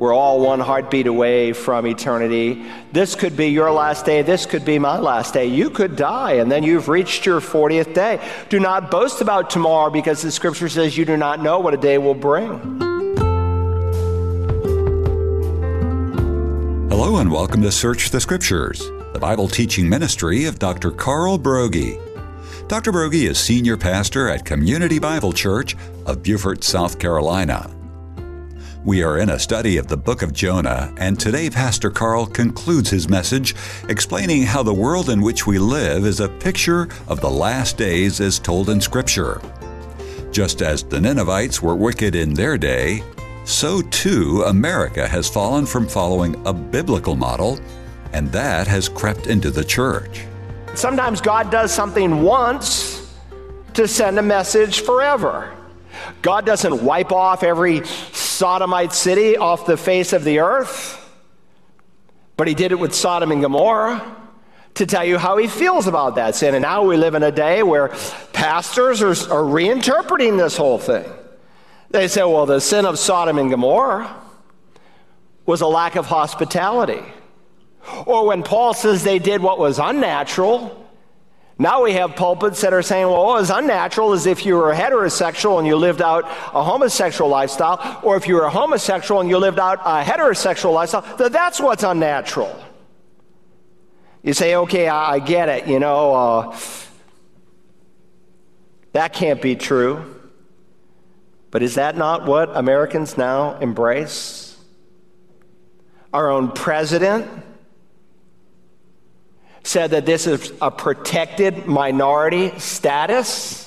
We're all one heartbeat away from eternity. This could be your last day. This could be my last day. You could die, and then you've reached your 40th day. Do not boast about tomorrow because the scripture says you do not know what a day will bring. Hello, and welcome to Search the Scriptures, the Bible teaching ministry of Dr. Carl Broggi. Dr. Broggi is senior pastor at Community Bible Church of Beaufort, South Carolina. We are in a study of the book of Jonah, and today Pastor Carl concludes his message explaining how the world in which we live is a picture of the last days as told in Scripture. Just as the Ninevites were wicked in their day, so too America has fallen from following a biblical model, and that has crept into the church. Sometimes God does something once to send a message forever. God doesn't wipe off every Sodomite city off the face of the earth, but he did it with Sodom and Gomorrah to tell you how he feels about that sin. And now we live in a day where pastors are, are reinterpreting this whole thing. They say, well, the sin of Sodom and Gomorrah was a lack of hospitality. Or when Paul says they did what was unnatural, now we have pulpits that are saying, well, is unnatural as if you were heterosexual and you lived out a homosexual lifestyle, or if you were a homosexual and you lived out a heterosexual lifestyle, that that's what's unnatural. You say, okay, I, I get it, you know, uh, that can't be true. But is that not what Americans now embrace? Our own president said that this is a protected minority status.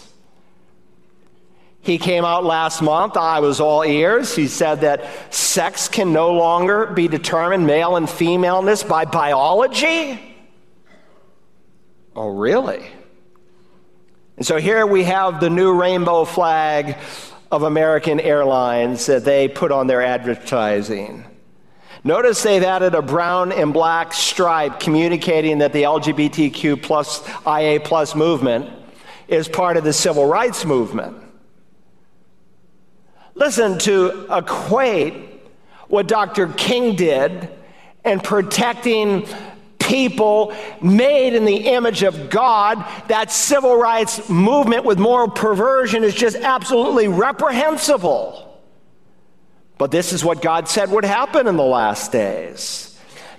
He came out last month, I was all ears. He said that sex can no longer be determined, male and femaleness, by biology. Oh, really? And so here we have the new rainbow flag of American Airlines that they put on their advertising. Notice they've added a brown and black stripe communicating that the LGBTQ plus IA plus movement is part of the civil rights movement. Listen, to equate what Dr. King did in protecting people made in the image of God, that civil rights movement with moral perversion is just absolutely reprehensible. But this is what God said would happen in the last days.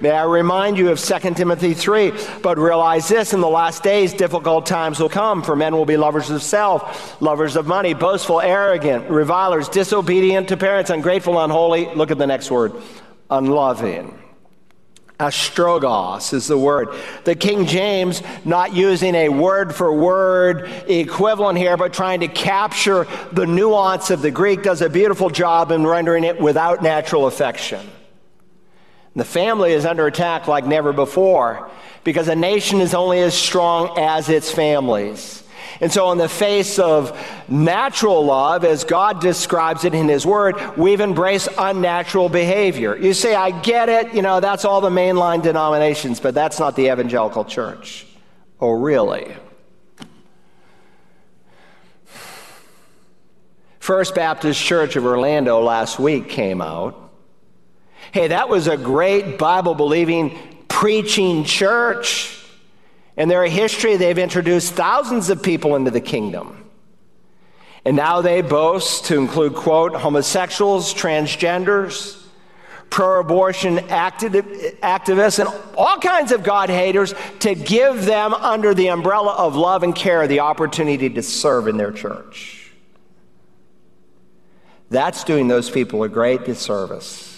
May I remind you of 2 Timothy 3, but realize this in the last days, difficult times will come, for men will be lovers of self, lovers of money, boastful, arrogant, revilers, disobedient to parents, ungrateful, unholy. Look at the next word unloving Astorgos is the word. The King James, not using a word for word equivalent here, but trying to capture the nuance of the Greek, does a beautiful job in rendering it without natural affection. The family is under attack like never before because a nation is only as strong as its families. And so, in the face of natural love, as God describes it in His Word, we've embraced unnatural behavior. You say, I get it, you know, that's all the mainline denominations, but that's not the evangelical church. Oh, really? First Baptist Church of Orlando last week came out. Hey, that was a great Bible believing, preaching church. In their history, they've introduced thousands of people into the kingdom. And now they boast to include, quote, homosexuals, transgenders, pro abortion activists, and all kinds of God haters to give them, under the umbrella of love and care, the opportunity to serve in their church. That's doing those people a great disservice.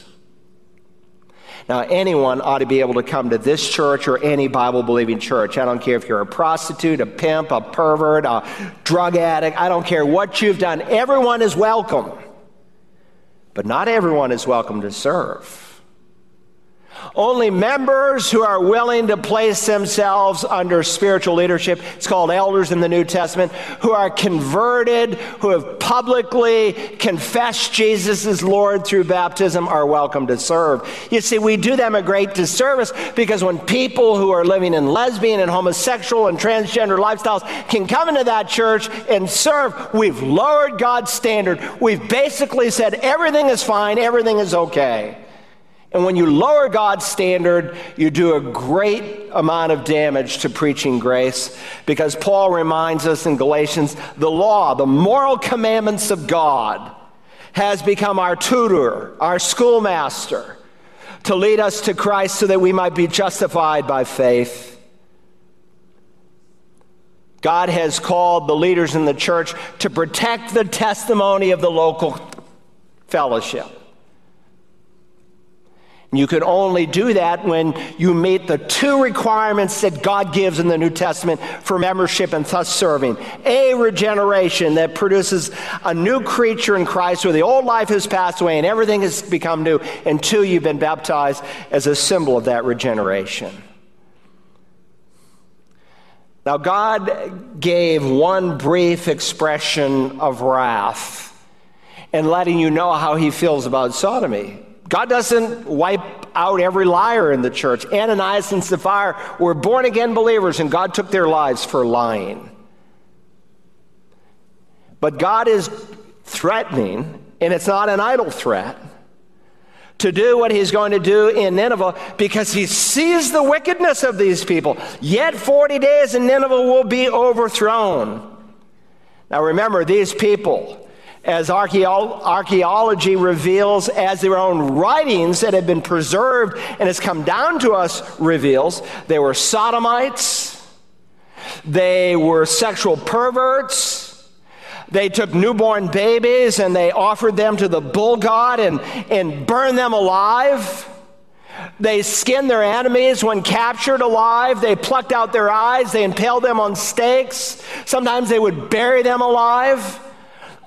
Now, anyone ought to be able to come to this church or any Bible believing church. I don't care if you're a prostitute, a pimp, a pervert, a drug addict. I don't care what you've done. Everyone is welcome. But not everyone is welcome to serve. Only members who are willing to place themselves under spiritual leadership, it's called elders in the New Testament, who are converted, who have publicly confessed Jesus as Lord through baptism, are welcome to serve. You see, we do them a great disservice because when people who are living in lesbian and homosexual and transgender lifestyles can come into that church and serve, we've lowered God's standard. We've basically said everything is fine, everything is okay. And when you lower God's standard, you do a great amount of damage to preaching grace because Paul reminds us in Galatians the law, the moral commandments of God, has become our tutor, our schoolmaster, to lead us to Christ so that we might be justified by faith. God has called the leaders in the church to protect the testimony of the local fellowship. You can only do that when you meet the two requirements that God gives in the New Testament for membership and thus serving. A, regeneration that produces a new creature in Christ where the old life has passed away and everything has become new. And two, you've been baptized as a symbol of that regeneration. Now, God gave one brief expression of wrath and letting you know how he feels about sodomy. God doesn't wipe out every liar in the church. Ananias and Sapphira were born again believers, and God took their lives for lying. But God is threatening, and it's not an idle threat, to do what he's going to do in Nineveh because he sees the wickedness of these people. Yet 40 days and Nineveh will be overthrown. Now remember, these people, as archaeology reveals, as their own writings that have been preserved and has come down to us reveals, they were sodomites, they were sexual perverts. They took newborn babies and they offered them to the bull god and, and burned them alive. They skinned their enemies when captured alive. They plucked out their eyes. They impaled them on stakes. Sometimes they would bury them alive.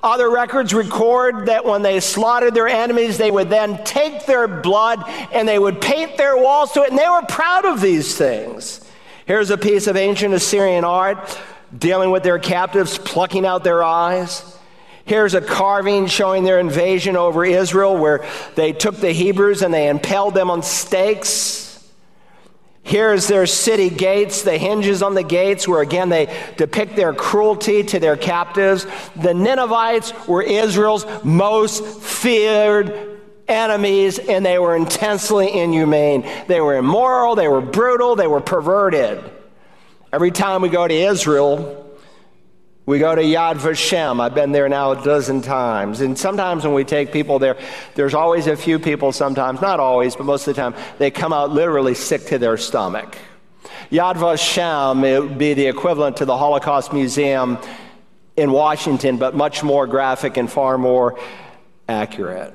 Other records record that when they slaughtered their enemies, they would then take their blood and they would paint their walls to it, and they were proud of these things. Here's a piece of ancient Assyrian art dealing with their captives, plucking out their eyes. Here's a carving showing their invasion over Israel, where they took the Hebrews and they impaled them on stakes. Here's their city gates, the hinges on the gates, where again they depict their cruelty to their captives. The Ninevites were Israel's most feared enemies, and they were intensely inhumane. They were immoral, they were brutal, they were perverted. Every time we go to Israel, we go to Yad Vashem. I've been there now a dozen times. And sometimes when we take people there, there's always a few people, sometimes, not always, but most of the time, they come out literally sick to their stomach. Yad Vashem it would be the equivalent to the Holocaust Museum in Washington, but much more graphic and far more accurate.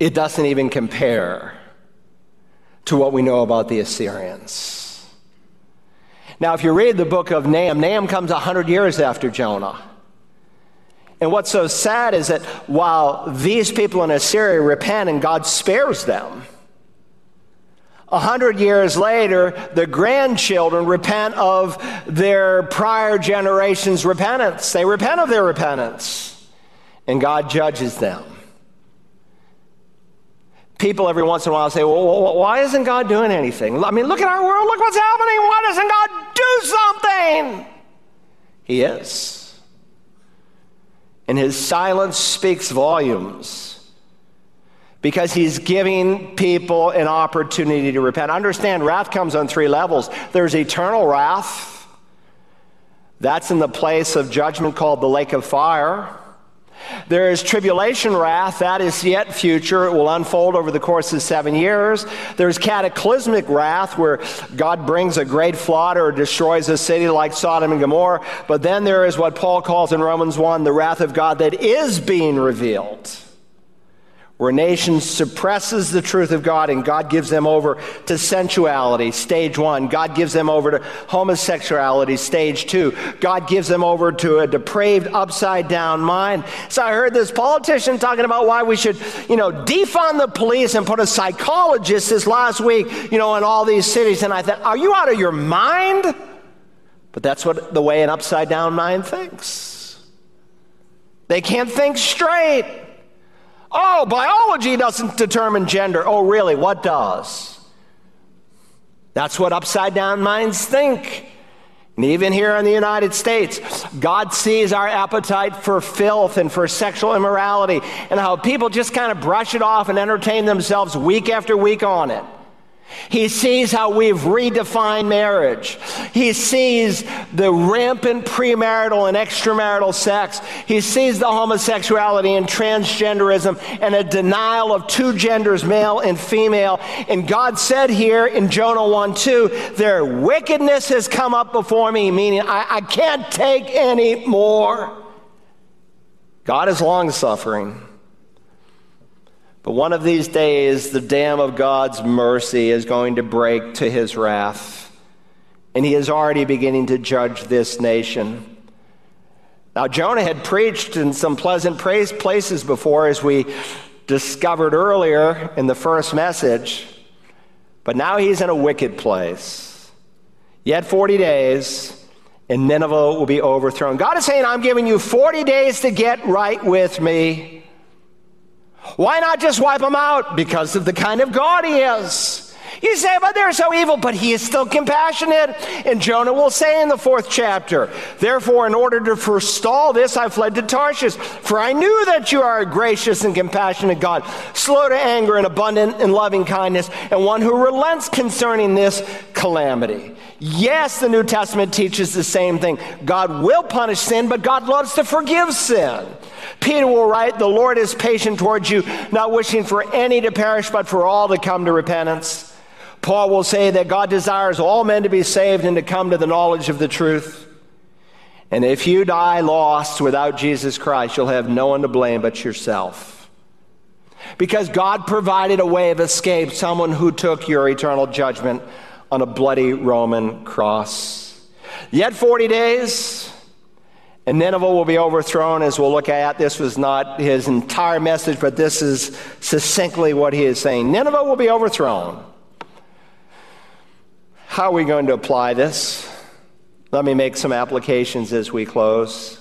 It doesn't even compare to what we know about the Assyrians. Now, if you read the book of Nahum, Nahum comes 100 years after Jonah. And what's so sad is that while these people in Assyria repent and God spares them, a hundred years later, the grandchildren repent of their prior generation's repentance. They repent of their repentance, and God judges them people every once in a while say, well, why isn't God doing anything? I mean, look at our world. Look what's happening. Why doesn't God do something? He is. And his silence speaks volumes because he's giving people an opportunity to repent. Understand, wrath comes on three levels there's eternal wrath, that's in the place of judgment called the lake of fire. There is tribulation wrath, that is yet future. It will unfold over the course of seven years. There's cataclysmic wrath, where God brings a great flood or destroys a city like Sodom and Gomorrah. But then there is what Paul calls in Romans 1 the wrath of God that is being revealed where a nation suppresses the truth of God and God gives them over to sensuality, stage one. God gives them over to homosexuality, stage two. God gives them over to a depraved, upside down mind. So I heard this politician talking about why we should, you know, defund the police and put a psychologist this last week, you know, in all these cities. And I thought, are you out of your mind? But that's what the way an upside down mind thinks. They can't think straight. Oh, biology doesn't determine gender. Oh, really? What does? That's what upside down minds think. And even here in the United States, God sees our appetite for filth and for sexual immorality and how people just kind of brush it off and entertain themselves week after week on it. He sees how we've redefined marriage. He sees the rampant premarital and extramarital sex. He sees the homosexuality and transgenderism and a denial of two genders, male and female. And God said here in Jonah 1 2, their wickedness has come up before me, meaning I, I can't take any more. God is long suffering. But one of these days, the dam of God's mercy is going to break to his wrath. And he is already beginning to judge this nation. Now, Jonah had preached in some pleasant places before, as we discovered earlier in the first message. But now he's in a wicked place. Yet 40 days, and Nineveh will be overthrown. God is saying, I'm giving you 40 days to get right with me. Why not just wipe them out? Because of the kind of God he is. You say, but they're so evil, but he is still compassionate. And Jonah will say in the fourth chapter, Therefore, in order to forestall this, I fled to Tarshish, for I knew that you are a gracious and compassionate God, slow to anger and abundant in loving kindness, and one who relents concerning this calamity. Yes, the New Testament teaches the same thing. God will punish sin, but God loves to forgive sin. Peter will write, The Lord is patient towards you, not wishing for any to perish, but for all to come to repentance. Paul will say that God desires all men to be saved and to come to the knowledge of the truth. And if you die lost without Jesus Christ, you'll have no one to blame but yourself. Because God provided a way of escape, someone who took your eternal judgment on a bloody Roman cross. Yet 40 days, and Nineveh will be overthrown, as we'll look at. This was not his entire message, but this is succinctly what he is saying. Nineveh will be overthrown. How are we going to apply this? Let me make some applications as we close.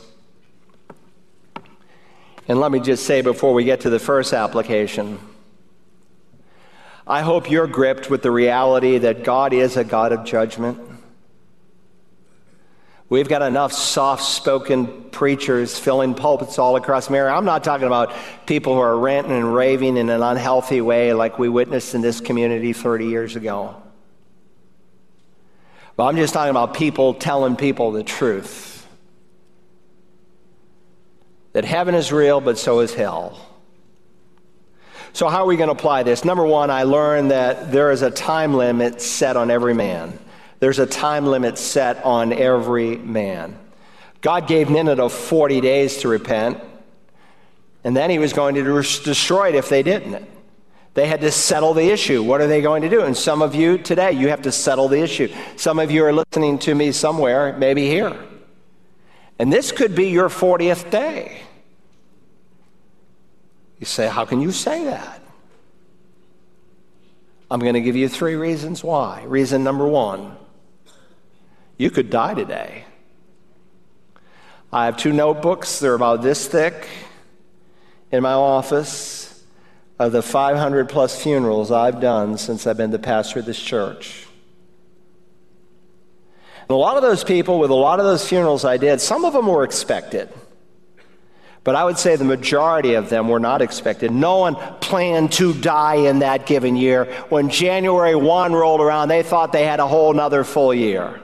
And let me just say before we get to the first application, I hope you're gripped with the reality that God is a God of judgment. We've got enough soft spoken preachers filling pulpits all across America. I'm not talking about people who are ranting and raving in an unhealthy way like we witnessed in this community 30 years ago. But I'm just talking about people telling people the truth that heaven is real, but so is hell. So, how are we going to apply this? Number one, I learned that there is a time limit set on every man. There's a time limit set on every man. God gave Nineveh 40 days to repent, and then he was going to destroy it if they didn't. They had to settle the issue. What are they going to do? And some of you today, you have to settle the issue. Some of you are listening to me somewhere, maybe here. And this could be your 40th day. You say, How can you say that? I'm going to give you three reasons why. Reason number one you could die today. I have two notebooks, they're about this thick, in my office of the 500 plus funerals I've done since I've been the pastor of this church. And a lot of those people, with a lot of those funerals I did, some of them were expected. But I would say the majority of them were not expected. No one planned to die in that given year. When January 1 rolled around, they thought they had a whole nother full year.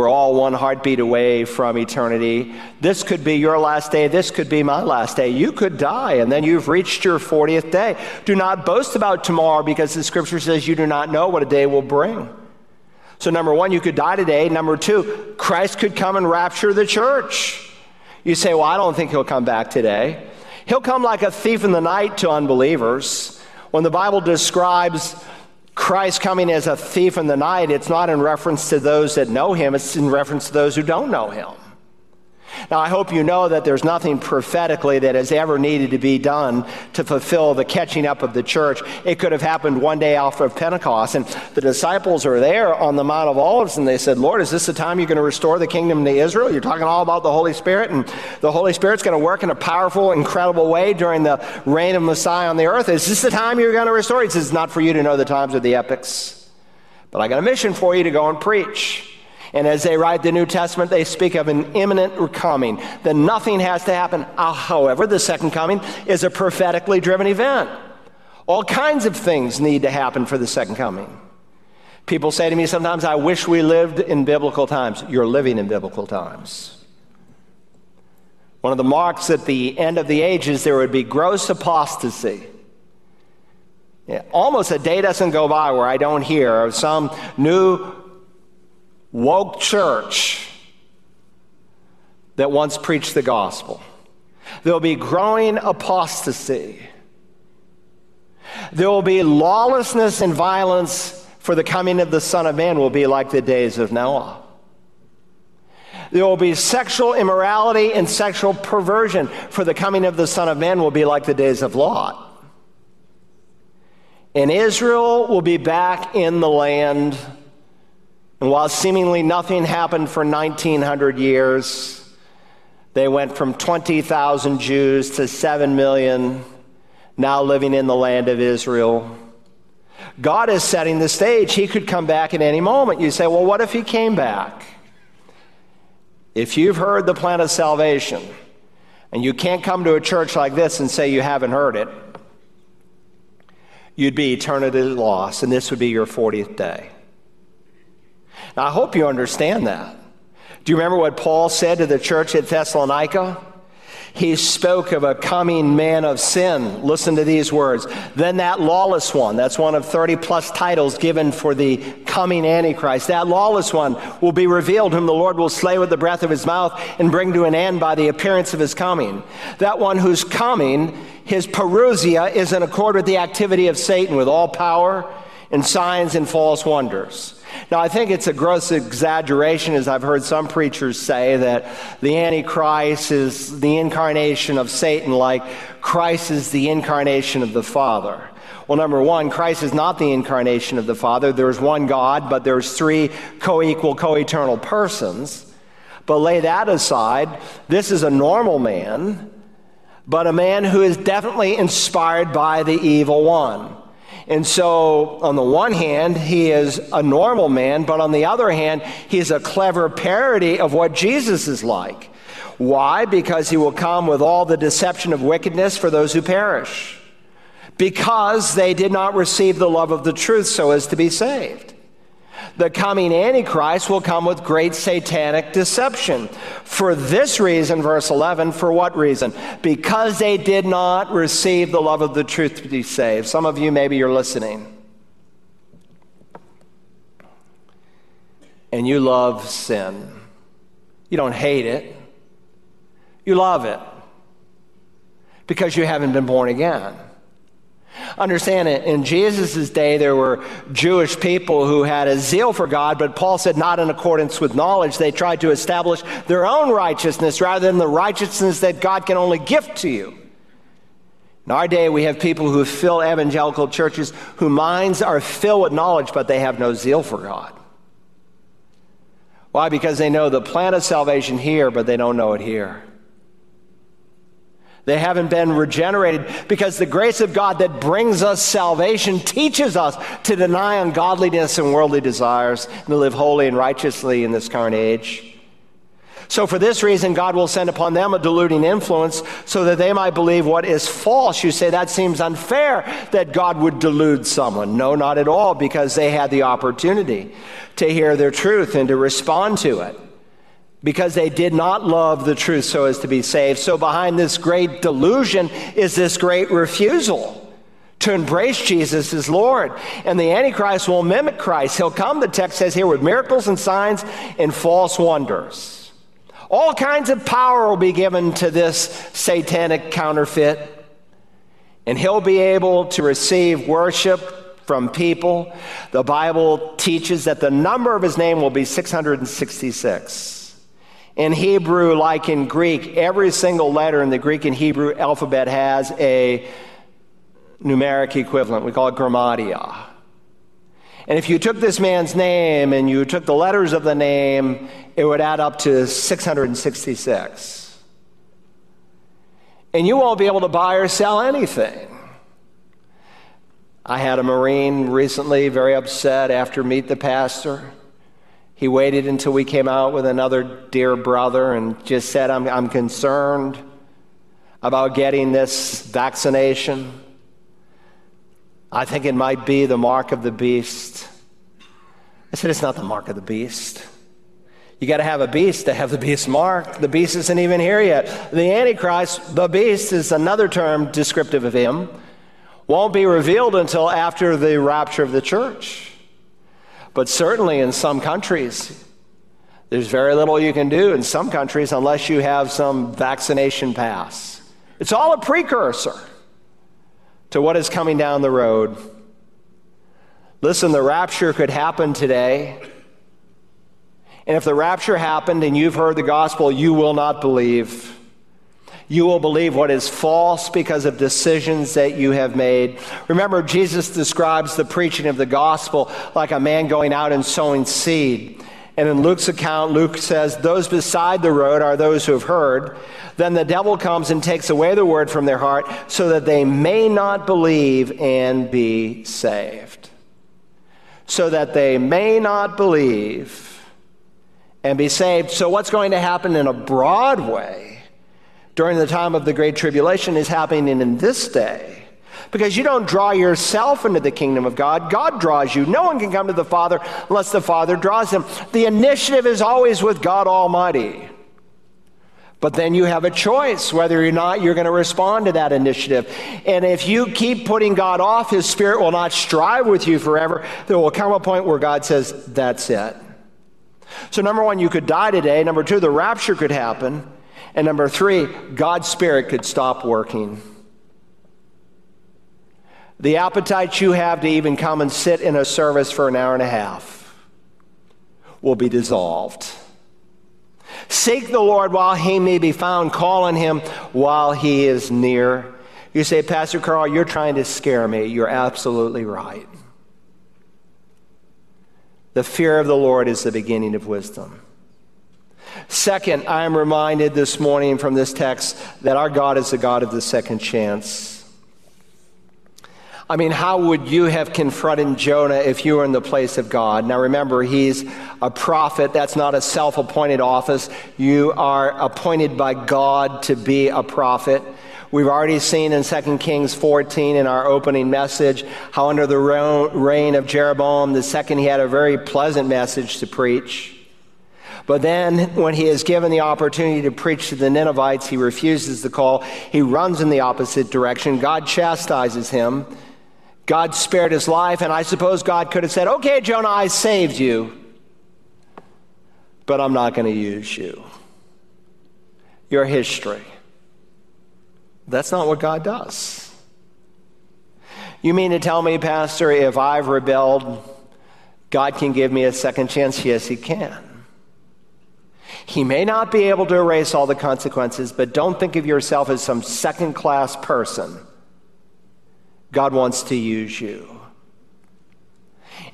We're all one heartbeat away from eternity. This could be your last day. This could be my last day. You could die, and then you've reached your 40th day. Do not boast about tomorrow because the scripture says you do not know what a day will bring. So, number one, you could die today. Number two, Christ could come and rapture the church. You say, Well, I don't think he'll come back today. He'll come like a thief in the night to unbelievers. When the Bible describes Christ coming as a thief in the night, it's not in reference to those that know him, it's in reference to those who don't know him. Now, I hope you know that there's nothing prophetically that has ever needed to be done to fulfill the catching up of the church. It could have happened one day after Pentecost. And the disciples are there on the Mount of Olives, and they said, Lord, is this the time you're going to restore the kingdom to Israel? You're talking all about the Holy Spirit, and the Holy Spirit's going to work in a powerful, incredible way during the reign of Messiah on the earth. Is this the time you're going to restore? He says, It's not for you to know the times or the epochs But I got a mission for you to go and preach. And as they write the New Testament, they speak of an imminent coming, that nothing has to happen. Uh, however, the second coming is a prophetically driven event. All kinds of things need to happen for the second coming. People say to me sometimes, I wish we lived in biblical times. You're living in biblical times. One of the marks at the end of the ages, there would be gross apostasy. Yeah, almost a day doesn't go by where I don't hear of some new woke church that once preached the gospel. There'll be growing apostasy. There will be lawlessness and violence for the coming of the Son of Man will be like the days of Noah. There will be sexual immorality and sexual perversion, for the coming of the Son of Man will be like the days of Lot. And Israel will be back in the land. And while seemingly nothing happened for 1900 years, they went from 20,000 Jews to 7 million now living in the land of Israel. God is setting the stage. He could come back at any moment. You say, well, what if he came back? If you've heard the plan of salvation, and you can't come to a church like this and say you haven't heard it, you'd be eternity lost, and this would be your 40th day. Now, I hope you understand that. Do you remember what Paul said to the church at Thessalonica? he spoke of a coming man of sin. Listen to these words. Then that lawless one, that's one of 30 plus titles given for the coming Antichrist, that lawless one will be revealed, whom the Lord will slay with the breath of his mouth and bring to an end by the appearance of his coming. That one whose coming, his parousia, is in accord with the activity of Satan with all power and signs and false wonders. Now, I think it's a gross exaggeration, as I've heard some preachers say, that the Antichrist is the incarnation of Satan, like Christ is the incarnation of the Father. Well, number one, Christ is not the incarnation of the Father. There's one God, but there's three co equal, co eternal persons. But lay that aside, this is a normal man, but a man who is definitely inspired by the evil one. And so, on the one hand, he is a normal man, but on the other hand, he's a clever parody of what Jesus is like. Why? Because he will come with all the deception of wickedness for those who perish. Because they did not receive the love of the truth so as to be saved the coming Antichrist will come with great satanic deception. For this reason, verse 11, for what reason? Because they did not receive the love of the truth to be saved. Some of you, maybe you're listening. And you love sin. You don't hate it, you love it because you haven't been born again. Understand it, in Jesus' day, there were Jewish people who had a zeal for God, but Paul said not in accordance with knowledge. They tried to establish their own righteousness rather than the righteousness that God can only gift to you. In our day, we have people who fill evangelical churches whose minds are filled with knowledge, but they have no zeal for God. Why? Because they know the plan of salvation here, but they don't know it here. They haven't been regenerated because the grace of God that brings us salvation teaches us to deny ungodliness and worldly desires and to live holy and righteously in this current age. So, for this reason, God will send upon them a deluding influence so that they might believe what is false. You say that seems unfair that God would delude someone. No, not at all, because they had the opportunity to hear their truth and to respond to it because they did not love the truth so as to be saved. So, behind this great delusion is this great refusal to embrace Jesus as Lord. And the Antichrist will mimic Christ. He'll come, the text says here, with miracles and signs and false wonders. All kinds of power will be given to this satanic counterfeit, and he'll be able to receive worship from people. The Bible teaches that the number of his name will be 666. In Hebrew, like in Greek, every single letter in the Greek and Hebrew alphabet has a numeric equivalent. We call it gematria. And if you took this man's name and you took the letters of the name, it would add up to 666. And you won't be able to buy or sell anything. I had a Marine recently very upset after Meet the Pastor. He waited until we came out with another dear brother and just said, I'm, I'm concerned about getting this vaccination. I think it might be the mark of the beast. I said, It's not the mark of the beast. You got to have a beast to have the beast mark. The beast isn't even here yet. The Antichrist, the beast, is another term descriptive of him, won't be revealed until after the rapture of the church. But certainly in some countries, there's very little you can do in some countries unless you have some vaccination pass. It's all a precursor to what is coming down the road. Listen, the rapture could happen today. And if the rapture happened and you've heard the gospel, you will not believe. You will believe what is false because of decisions that you have made. Remember, Jesus describes the preaching of the gospel like a man going out and sowing seed. And in Luke's account, Luke says, Those beside the road are those who have heard. Then the devil comes and takes away the word from their heart so that they may not believe and be saved. So that they may not believe and be saved. So, what's going to happen in a broad way during the time of the Great Tribulation is happening in this day. Because you don't draw yourself into the kingdom of God, God draws you. No one can come to the Father unless the Father draws him. The initiative is always with God Almighty. But then you have a choice whether or not you're going to respond to that initiative. And if you keep putting God off, His Spirit will not strive with you forever. There will come a point where God says, That's it. So, number one, you could die today. Number two, the rapture could happen. And number three, God's Spirit could stop working. The appetite you have to even come and sit in a service for an hour and a half will be dissolved. Seek the Lord while he may be found, call on him while he is near. You say, Pastor Carl, you're trying to scare me. You're absolutely right. The fear of the Lord is the beginning of wisdom. Second, I am reminded this morning from this text that our God is the God of the second chance. I mean, how would you have confronted Jonah if you were in the place of God? Now remember, he's a prophet. That's not a self appointed office. You are appointed by God to be a prophet. We've already seen in 2 Kings 14 in our opening message how under the reign of Jeroboam II, he had a very pleasant message to preach. But then, when he is given the opportunity to preach to the Ninevites, he refuses the call. He runs in the opposite direction. God chastises him. God spared his life, and I suppose God could have said, Okay, Jonah, I saved you, but I'm not going to use you. You're history. That's not what God does. You mean to tell me, Pastor, if I've rebelled, God can give me a second chance? Yes, He can. He may not be able to erase all the consequences, but don't think of yourself as some second class person. God wants to use you.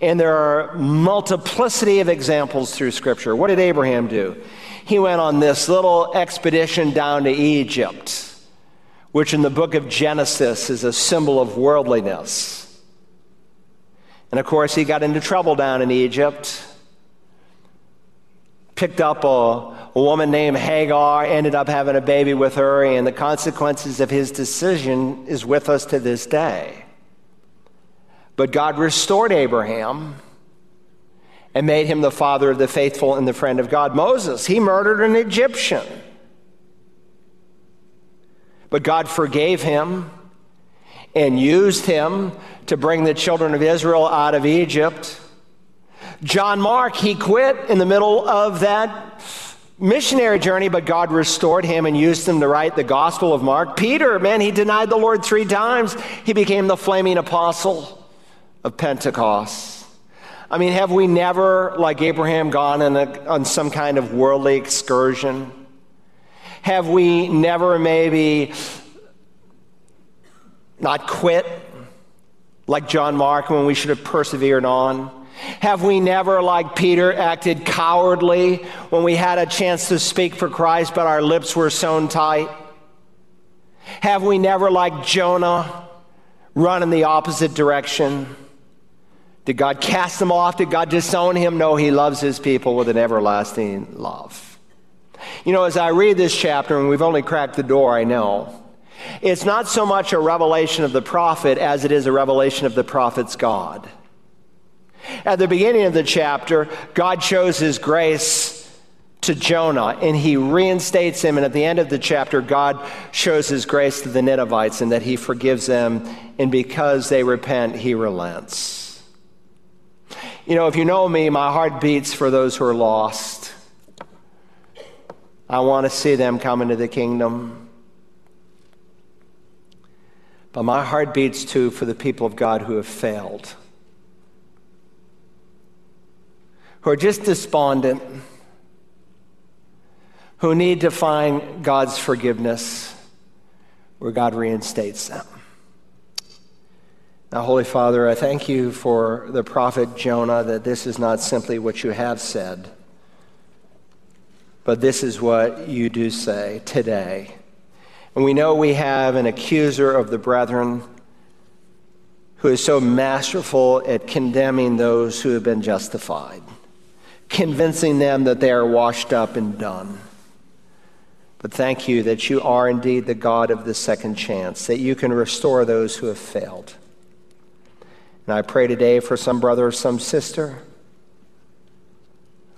And there are multiplicity of examples through Scripture. What did Abraham do? He went on this little expedition down to Egypt which in the book of Genesis is a symbol of worldliness. And of course, he got into trouble down in Egypt. Picked up a, a woman named Hagar, ended up having a baby with her, and the consequences of his decision is with us to this day. But God restored Abraham and made him the father of the faithful and the friend of God. Moses, he murdered an Egyptian. But God forgave him and used him to bring the children of Israel out of Egypt. John Mark, he quit in the middle of that missionary journey, but God restored him and used him to write the Gospel of Mark. Peter, man, he denied the Lord three times. He became the flaming apostle of Pentecost. I mean, have we never, like Abraham, gone a, on some kind of worldly excursion? Have we never maybe not quit like John Mark when we should have persevered on? Have we never, like Peter, acted cowardly when we had a chance to speak for Christ but our lips were sewn tight? Have we never, like Jonah, run in the opposite direction? Did God cast him off? Did God disown him? No, he loves his people with an everlasting love. You know, as I read this chapter, and we've only cracked the door, I know, it's not so much a revelation of the prophet as it is a revelation of the prophet's God. At the beginning of the chapter, God shows his grace to Jonah and he reinstates him. And at the end of the chapter, God shows his grace to the Ninevites and that he forgives them. And because they repent, he relents. You know, if you know me, my heart beats for those who are lost. I want to see them come into the kingdom. But my heart beats too for the people of God who have failed, who are just despondent who need to find God's forgiveness where God reinstates them. Now, Holy Father, I thank you for the prophet Jonah that this is not simply what you have said, but this is what you do say today. And we know we have an accuser of the brethren who is so masterful at condemning those who have been justified, convincing them that they are washed up and done. But thank you that you are indeed the God of the second chance, that you can restore those who have failed. And I pray today for some brother or some sister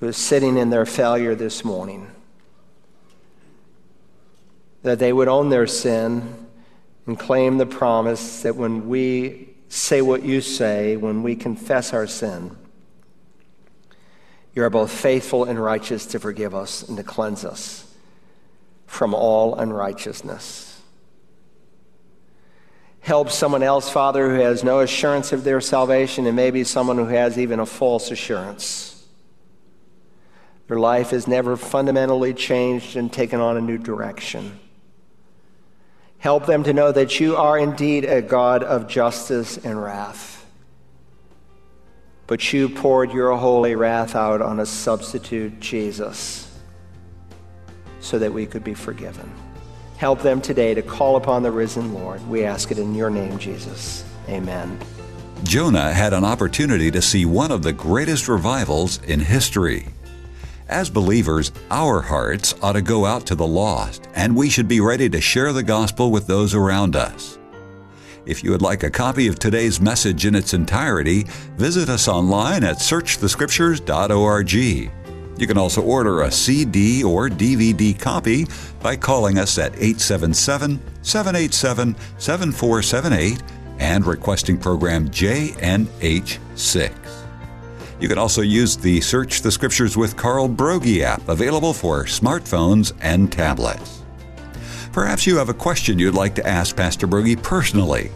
who is sitting in their failure this morning, that they would own their sin and claim the promise that when we say what you say, when we confess our sin, you are both faithful and righteous to forgive us and to cleanse us from all unrighteousness. Help someone else, Father, who has no assurance of their salvation, and maybe someone who has even a false assurance. Their life has never fundamentally changed and taken on a new direction. Help them to know that you are indeed a God of justice and wrath. But you poured your holy wrath out on a substitute, Jesus so that we could be forgiven. Help them today to call upon the risen Lord. We ask it in your name, Jesus. Amen. Jonah had an opportunity to see one of the greatest revivals in history. As believers, our hearts ought to go out to the lost, and we should be ready to share the gospel with those around us. If you would like a copy of today's message in its entirety, visit us online at searchthescriptures.org. You can also order a CD or DVD copy by calling us at 877 787 7478 and requesting program JNH6. You can also use the Search the Scriptures with Carl Broggi app available for smartphones and tablets. Perhaps you have a question you'd like to ask Pastor Broggi personally.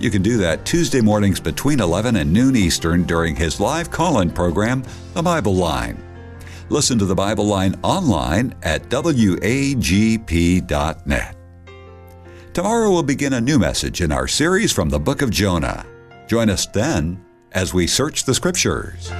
You can do that Tuesday mornings between 11 and noon Eastern during his live call in program, The Bible Line. Listen to the Bible Line online at wagp.net. Tomorrow we'll begin a new message in our series from the book of Jonah. Join us then as we search the Scriptures.